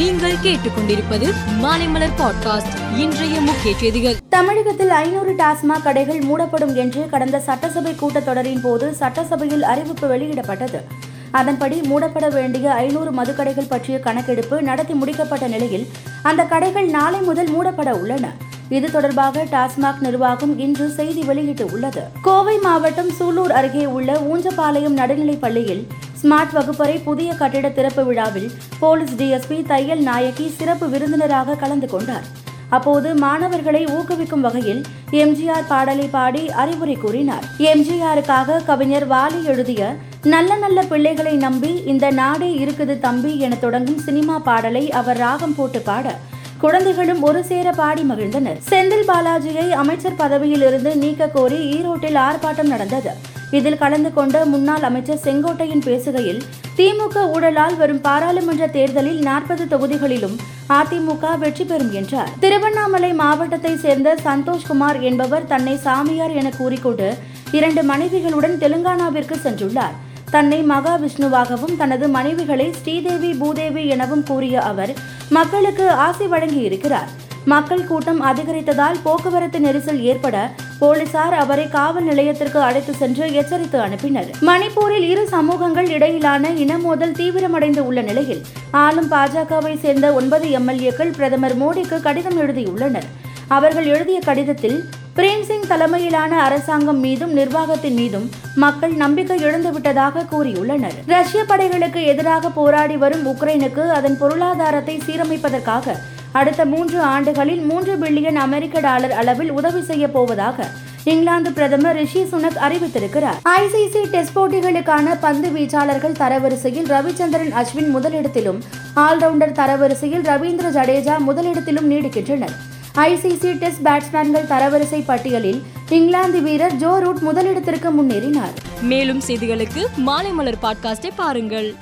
நீங்கள் கேட்டுக்கொண்டிருப்பது மாலைமலர் பாட்காஸ்ட் இன்றைய முக்கிய செய்திகள். தமிழகத்தில் ஐநூறு டாஸ்மாக் கடைகள் மூடப்படும் என்று கடந்த சட்டசபை கூட்டத்தொடரின் போது சட்டசபையில் அறிவிப்பு வெளியிடப்பட்டது. அதன்படி மூடப்பட வேண்டிய ஐநூறு மதுக்கடைகள் பற்றிய கணக்கெடுப்பு நடத்தி முடிக்கப்பட்ட நிலையில் அந்த கடைகள் நாளை முதல் மூடப்பட உள்ளன. இது தொடர்பாக டாஸ்மாக் நிர்வாகம் இன்று செய்தி வெளியிட்டு உள்ளது. கோவை மாவட்டம் சூலூர் அருகே உள்ள ஊஞ்சபாளையம் நடுநிலைப் பள்ளியில் ஸ்மார்ட் வகுப்பறை புதிய கட்டிட திறப்பு விழாவில் போலீஸ் டிஎஸ்பி தையல் நாயகி சிறப்பு விருந்தினராக கலந்து கொண்டார். அப்போது மாணவர்களை ஊக்குவிக்கும் வகையில் எம்ஜிஆர் பாடலை பாடி அறிவுரை கூறினார். எம்ஜிஆருக்காக கவிஞர் வாலி எழுதிய நல்ல நல்ல பிள்ளைகளை நம்பி இந்த நாடே இருக்குது தம்பி என தொடங்கும் சினிமா பாடலை அவர் ராகம் போட்டு பாட குழந்தைகளும் ஒரு சேர பாடி மகிழ்ந்தனர். செந்தில் பாலாஜியை அமைச்சர் பதவியில் இருந்து நீக்க கோரி ஈரோட்டில் ஆர்ப்பாட்டம் நடந்தது. இதில் கலந்து கொண்ட முன்னாள் அமைச்சர் செங்கோட்டையன் பேசுகையில் திமுக ஊழலால் வரும் பாராளுமன்ற தேர்தலில் நாற்பது தொகுதிகளிலும் அதிமுக வெற்றி பெறும் என்றார். திருவண்ணாமலை மாவட்டத்தை சேர்ந்த சந்தோஷ்குமார் என்பவர் தன்னை சாமியார் என கூறிக்கொண்டு இரண்டு மனைவிகளுடன் தெலுங்கானாவிற்கு சென்றுள்ளார். தன்னை மகாவிஷ்ணுவாகவும் தனது மனைவிகளை ஸ்ரீதேவி பூதேவி எனவும் கூறிய அவர் மக்களுக்கு ஆசை வழங்கி இருக்கிறார் மக்கள் கூட்டம் அதிகரித்ததால் போக்குவரத்து நெரிசல் ஏற்பட போலீசார் அவரை காவல் நிலையத்திற்கு அழைத்து சென்று எச்சரித்து அனுப்பினர். மணிப்பூரில் இரு சமூகங்கள் இடையிலான இனமோதல் தீவிரமடைந்து உள்ள நிலையில் ஆளும் பாஜகவை சேர்ந்த ஒன்பது எம்எல்ஏக்கள் பிரதமர் மோடிக்கு கடிதம் எழுதியுள்ளனர். அவர்கள் எழுதிய கடிதத்தில் பிரேம்சிங் தலைமையிலான அரசாங்கம் மீதும் நிர்வாகத்தின் மீதும் மக்கள் நம்பிக்கை இழந்துவிட்டதாக கூறியுள்ளனர். ரஷ்ய படைகளுக்கு எதிராக போராடி வரும் உக்ரைனுக்கு அதன் பொருளாதாரத்தை சீரமைப்பதற்காக அடுத்த மூன்று ஆண்டுகளில் மூன்று பில்லியன் அமெரிக்க டாலர் அளவில் உதவி செய்ய போவதாக இங்கிலாந்து பிரதமர் ரிஷி சுனக் அறிவித்திருக்கிறார். ஐசிசி டெஸ்ட் போட்டிகளுக்கான பந்து வீச்சாளர்கள் தரவரிசையில் ரவிச்சந்திரன் அஸ்வின் முதலிடத்திலும் ஆல்ரவுண்டர் தரவரிசையில் ரவீந்திர ஜடேஜா முதலிடத்திலும் நீடிக்கின்றனர். ஐசிசி டெஸ்ட் பேட்ஸ்மேன்கள் தரவரிசை பட்டியலில் இங்கிலாந்து வீரர் ஜோ ரூட் முதலிடத்திற்கு முன்னேறினார். மேலும் செய்திகளுக்கு மாலைமலர் பாட்காஸ்டை பாருங்கள்.